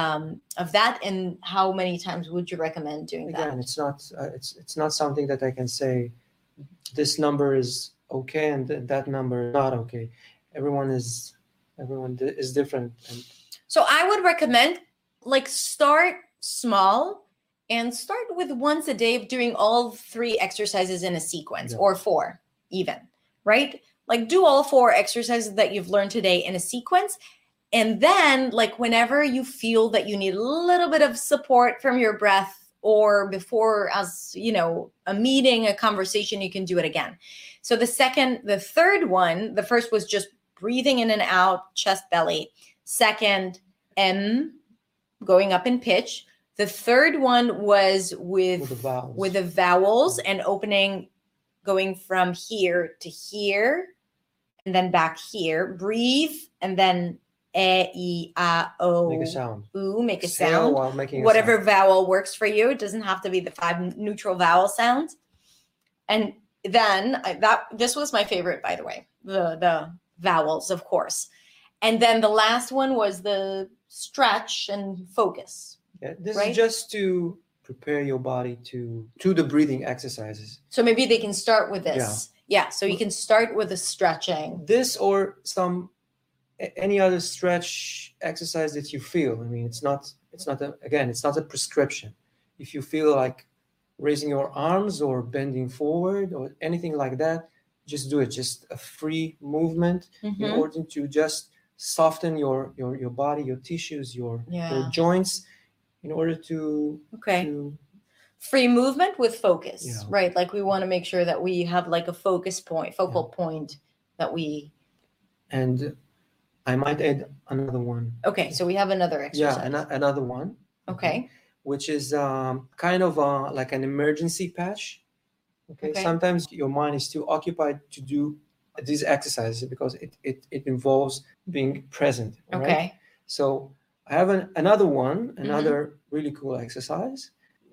um, of that and how many times would you recommend doing Again, that it's not uh, it's it's not something that I can say. This number is okay and th- that number is not okay. Everyone is everyone di- is different. And So I would recommend like start small and start with once a day doing all three exercises in a sequence Yeah. or four even, right? Like do all four exercises that you've learned today in a sequence and then like whenever you feel that you need a little bit of support from your breath or before as you know a meeting a conversation you can do it again so the second the third one the first was just breathing in and out chest belly second m going up in pitch the third one was with with the vowels. with the vowels and opening going from here to here and then back here breathe and then e i a o make a sound. oo make a sound while making a whatever sound. vowel works for you. It doesn't have to be the five neutral vowel sounds. And then I, that this was my favorite, by the way, the the vowels, of course. And then the last one was the stretch and focus. Yeah, this right? is just to prepare your body to to the breathing exercises. So maybe they can start with this. Yeah. yeah so you can start with the stretching. This or some any other stretch exercise that you feel. I mean, it's not it's not a, again, it's not a prescription. If you feel like raising your arms or bending forward or anything like that, just do it. Just a free movement in Mhm. order to just soften your your your body, your tissues, your Yeah. your joints, in order to Okay. to Free movement with focus. Yeah. Right. Like we want to make sure that we have like a focus point, focal point that we and I might add another one. Okay, so we have another exercise. Yeah, an- another one. Okay. Which is um, kind of uh, like an emergency patch. Okay? Okay. Sometimes your mind is too occupied to do these exercises because it, it, it involves being present. right? Okay. So I have an, another one, Mm-hmm. another really cool exercise.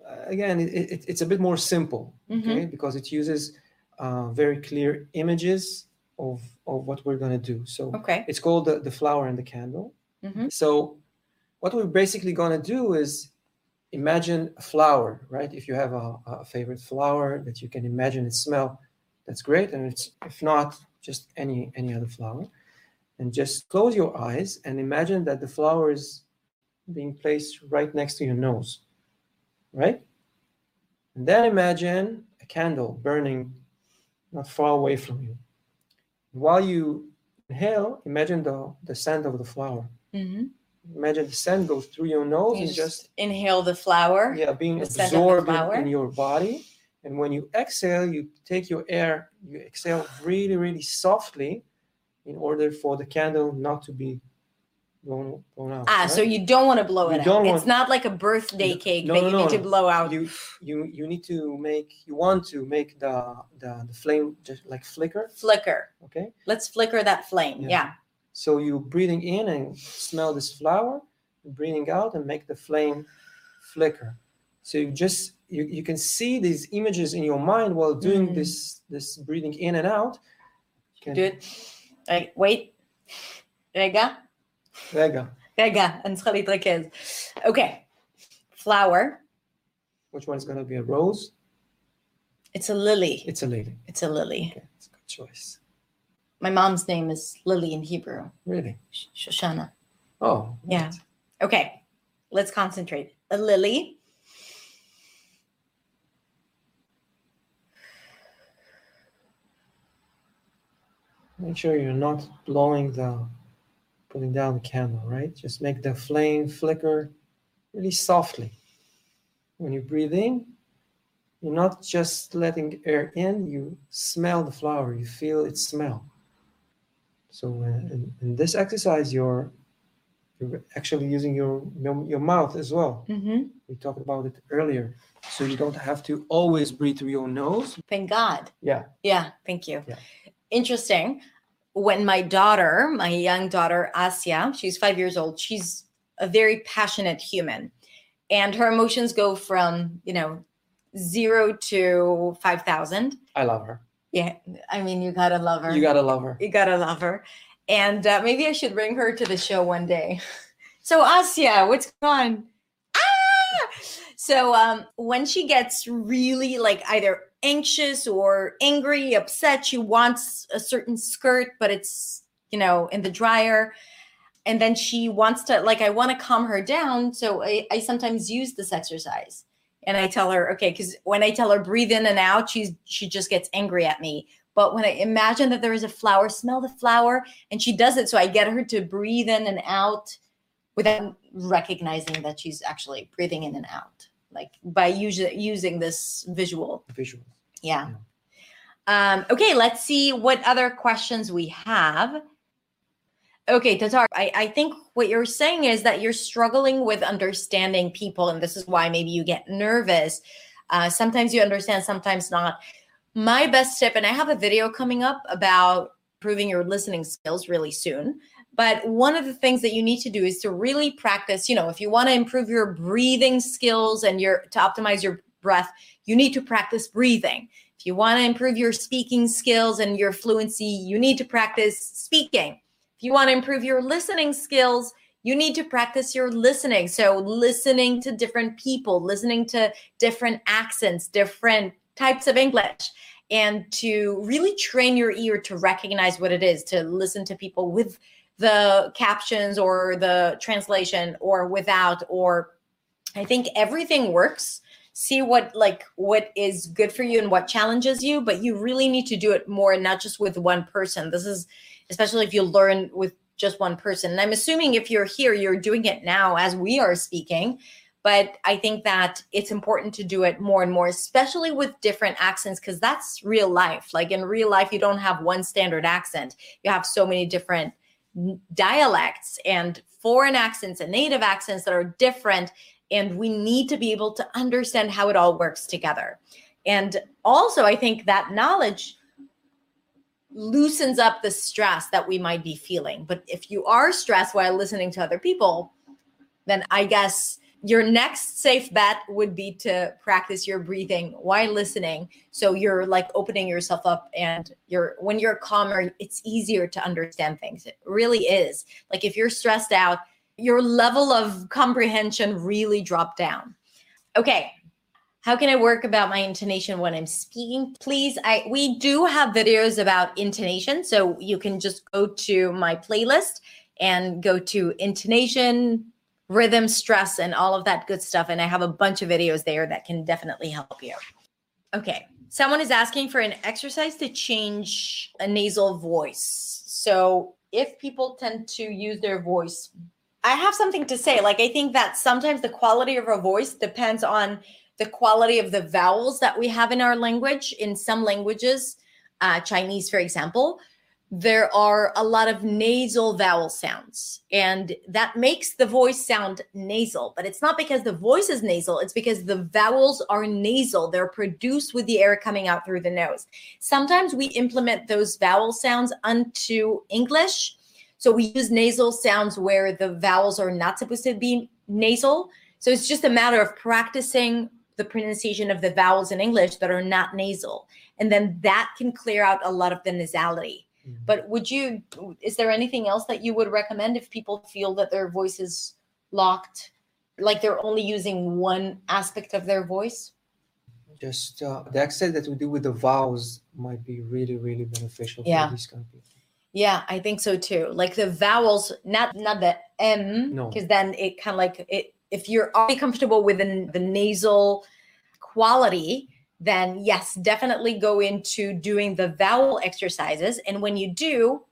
Uh, again, it, it, it's a bit more simple, Mhm. okay, because it uses uh, very clear images of, of what we're going to do. So Okay. it's called the, the flower and the candle. Mhm. So what we're basically going to do is imagine a flower, right? If you have a, a favorite flower that you can imagine it smell, that's great. And it's if not, just any any other flower. And just close your eyes and imagine that the flower is being placed right next to your nose, right? And then imagine a candle burning not far away from you. While you inhale, imagine the, the scent of the flower. Mm-hmm. Imagine the scent goes through your nose You and just inhale the flower. yeah, being the scent of the absorbed in your body. And when you exhale, you take your air, you exhale really, really softly in order for the candle not to be blown, blown out. Ah, right? so you don't want to blow You it out. want- It's not like a birthday cake no, that no, you no, need to blow out. you you you need to make you want to make the the, the flame just like flicker Flicker. okay Let's flicker that flame. Yeah. Yeah. so you're breathing in and smell this flower breathing out and make the flame flicker so you just you, you can see these images in your mind while doing Mm. this this breathing in and out can, Do it Right, wait. רגע. רגע. רגע, אני צריכה להתרכז. Okay. Flower. which one is going to be a rose It's a lily. it's a lady It's a lily. okay it's a good choice My mom's name is Lily in Hebrew. really Sh- Shoshana. oh Yeah. right. Okay. Let's concentrate. A lily. Make sure you're not blowing the, putting down the candle, right? Just make the flame flicker really softly. When you breathe in, you're not just letting air in, you smell the flower, you feel its smell. So uh, in, in this exercise, you're, you're actually using your, your, your mouth as well. Mm-hmm. We talked about it earlier. So you don't have to always breathe through your nose. Thank God. Yeah. Yeah, thank you. Yeah. Interesting. When my daughter, my young daughter, Asia, she's five years old, she's a very passionate human. And her emotions go from, you know, zero to 5,000. I love her. Yeah. I mean, you gotta love her. You gotta love her. You gotta love her. And uh, maybe I should bring her to the show one day. So, Asia, what's going on? Ah! So, um, when she gets really like either anxious or angry, upset, she wants a certain skirt, but it's, you know, in the dryer. And then she wants to, like, I want to calm her down. So, I, I sometimes use this exercise. And I tell her, okay, because when I tell her breathe in and out, she's she just gets angry at me. But when I imagine that there is a flower, smell the flower, and she does it, so I get her to breathe in and out without recognizing that she's actually breathing in and out, like by using using this visual. Visual. Yeah. Um, okay, let's see what other questions we have. Okay, Tatar, I, I think what you're saying is that you're struggling with understanding people, and this is why maybe you get nervous. Uh, sometimes you understand, sometimes not. My best tip, and I have a video coming up about improving your listening skills really soon. But one of the things that you need to do is to really practice. You know, if you want to improve your breathing skills and your to optimize your breath, you need to practice breathing. If you want to improve your speaking skills and your fluency, you need to practice speaking. If you want to improve your listening skills, you need to practice your listening. So, listening to different people, listening to different accents, different types of English, and to really train your ear to recognize what it is to listen to people with the captions or the translation or without, or I think everything works. See what like what is good for you and what challenges you but you really need to do it more and not just with one person. This is especially if you learn with just one person. And i'm assuming if you're here you're doing it now as we are speaking but i think that it's important to do it more and more especially with different accents because that's real life. Like in real life you don't have one standard accent. You have so many different dialects and foreign accents and native accents that are different and we need to be able to understand how it all works together. And also, I think that knowledge loosens up the stress that we might be feeling. But if you are stressed while listening to other people, then I guess your next safe bet would be to practice your breathing while listening. So you're like opening yourself up and you're when you're calmer, it's easier to understand things. It really is. Like if you're stressed out, your level of comprehension really dropped down. Okay. How can I work about my intonation when I'm speaking? Please, I we do have videos about intonation, so you can just go to my playlist and go to intonation, rhythm, stress, and all of that good stuff. And I have a bunch of videos there that can definitely help you. Okay. Someone is asking for an exercise to change a nasal voice. So if people tend to use their voice I have something to say. Like, I think that sometimes the quality of our voice depends on the quality of the vowels that we have in our language. In some languages, uh, Chinese, for example, there are a lot of nasal vowel sounds, and that makes the voice sound nasal. But it's not because the voice is nasal, it's because the vowels are nasal. They're produced with the air coming out through the nose. Sometimes we implement those vowel sounds unto English. So we use nasal sounds where the vowels are not supposed to be nasal. So it's just a matter of practicing the pronunciation of the vowels in English that are not nasal. And then that can clear out a lot of the nasality. Mm-hmm. But would you, is there anything else that you would recommend if people feel that their voice is locked, like they're only using one aspect of their voice? Just uh, the exercise that we do with the vowels might be really, really beneficial yeah. for these kind of people. Yeah, I think so too. Like the vowels, not not the M, because no. then it kind of like it. If you're already comfortable with the, the nasal quality, then yes, definitely go into doing the vowel exercises. And when you do,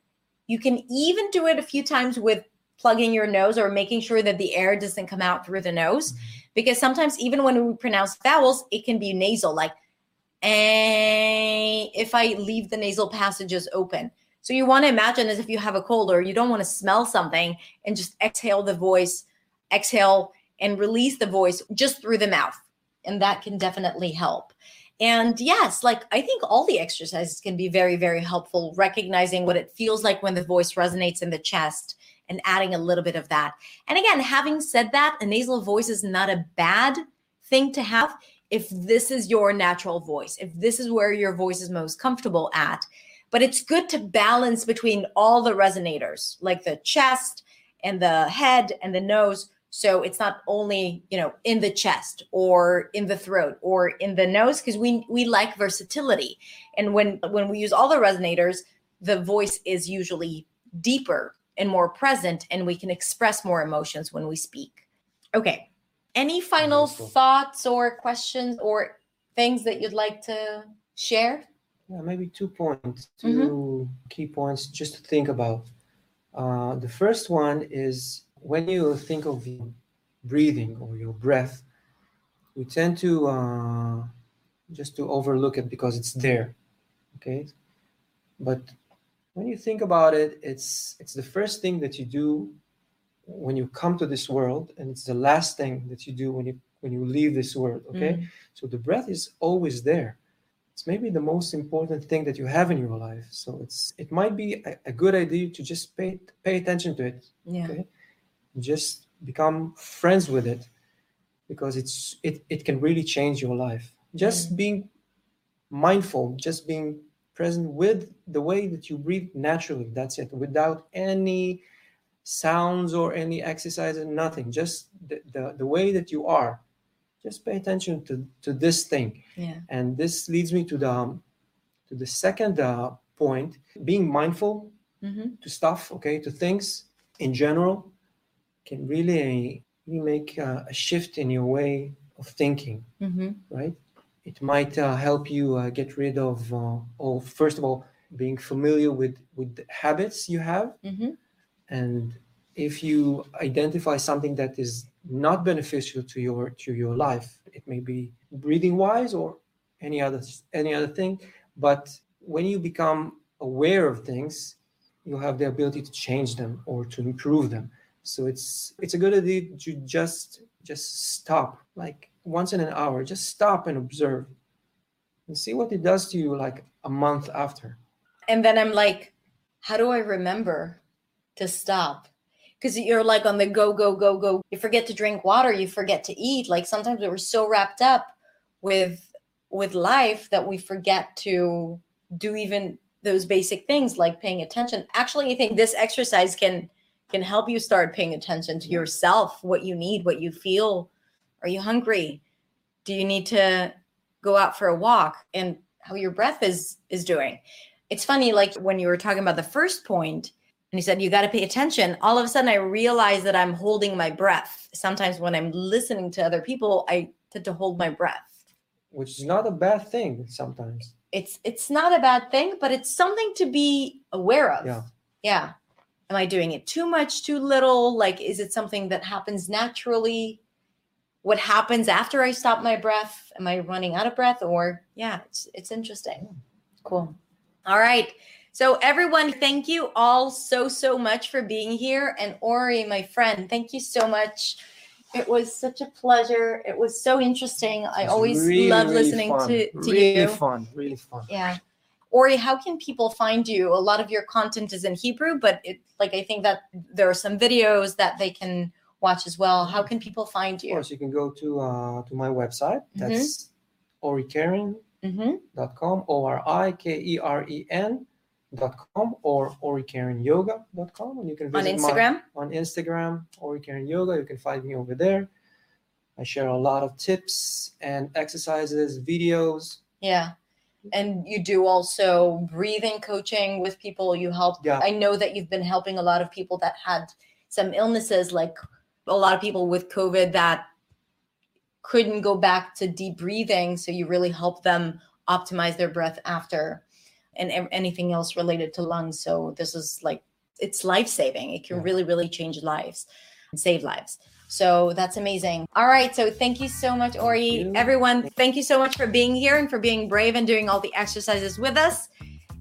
you can even do it a few times with plugging your nose or making sure that the air doesn't come out through the nose. Because sometimes, even when we pronounce vowels, it can be nasal, like, eh, if I leave the nasal passages open. So you want to imagine as if you have a cold or you don't want to smell something and just exhale the voice, exhale and release the voice just through the mouth. And that can definitely help. And yes, like I think all the exercises can be very, very helpful, recognizing what it feels like when the voice resonates in the chest and adding a little bit of that. And again, having said that, a nasal voice is not a bad thing to have if this is your natural voice, if this is where your voice is most comfortable at. But it's good to balance between all the resonators, like the chest and the head and the nose, so it's not only, you know, in the chest or in the throat or in the nose because we we like versatility. And when when we use all the resonators, the voice is usually deeper and more present and we can express more emotions when we speak. Okay. Any final thoughts or questions or things that you'd like to share? Yeah, maybe two points, 2 mm-hmm. key points just to think about. Uh, the first one is when you think of breathing or your breath, we tend to uh, just to overlook it because it's there. Okay, but when you think about it, it's it's the first thing that you do when you come to this world, and it's the last thing that you do when you when you leave this world. Okay, mm. so the breath is always there it's maybe the most important thing that you have in your life so it's it might be a, a good idea to just pay pay attention to it yeah okay? Just become friends with it because it's it, it can really change your life. Just being mindful just being present with the way that you breathe naturally that's it without any sounds or any exercises nothing just the, the, the way that you are. Just pay attention to, to this thing. Yeah. And this leads me to the um, to the second uh, point being mindful mm-hmm. to stuff okay to things in general can really, make uh, a shift in your way of thinking, mm-hmm. right? It might uh, help you uh, get rid of, uh, oh, first of all, being familiar with with the habits you have, mm-hmm. and if you identify something that is not beneficial to your to your life, it may be breathing wise or any other any other thing. But when you become aware of things, you have the ability to change them or to improve them. So it's it's a good idea to just just stop, like once in an hour, just stop and observe and see what it does to you like a month after. And then I'm like, how do I remember to stop? Because you're like on the go, go, go, go. You forget to drink water, you forget to eat. Like sometimes we're so wrapped up with with life that we forget to do even those basic things like paying attention. Actually, I think this exercise can can help you start paying attention to yourself, what you need, what you feel. Are you hungry? Do you need to go out for a walk and how your breath is is doing? It's funny like when you were talking about the first point and you said you got to pay attention, all of a sudden I realized that I'm holding my breath. Sometimes when I'm listening to other people, I tend to hold my breath. Which is not a bad thing sometimes. It's it's not a bad thing, but it's something to be aware of. Yeah. Yeah am i doing it too much too little like is it something that happens naturally what happens after i stop my breath am i running out of breath or yeah it's it's interesting cool all right So, everyone, thank you all so, so much for being here. And Ori, my friend, thank you so much. It was such a pleasure. It was so interesting. I always really, love listening fun. to, to really you. fun, really fun. Yeah. Ori, how can people find you? A lot of your content is in Hebrew, but it like I think that there are some videos that they can watch as well. How can people find you? Of course, you can go to uh, to my website. Mhm. That's orikeren.com, Mm-hmm. O R I K E R E N dot com or orikerenyoga.com and you can On visit my- Instagram? on Instagram, Orikeren Yoga. You can find me over there. I share a lot of tips and exercises, videos. Yeah. And you do also breathing coaching with people you help. Yeah. I know that you've been helping a lot of people that had some illnesses, like a lot of people with COVID that couldn't go back to deep breathing. So you really help them optimize their breath after and anything else related to lungs. So this is like, it's life saving. It can Yeah. really, really change lives and save lives. So that's amazing. All right. So thank you so much, Ori. you. Everyone, thank you so much for being here and for being brave and doing all the exercises with us.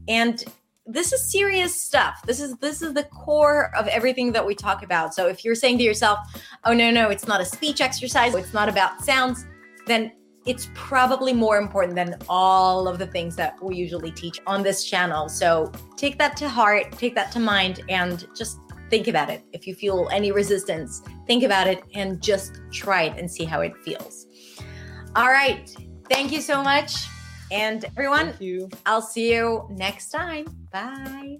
And this is serious stuff. This is this is the core of everything that we talk about. So if you're saying to yourself, "Oh no, no, it's not a speech exercise, it's not about sounds," then it's probably more important than all of the things that we usually teach on this channel. So take that to heart, take that to mind, and just think about it. If you feel any resistance, think about it and just try it and see how it feels. All right. Thank you so much. And everyone, I'll see you next time. Bye.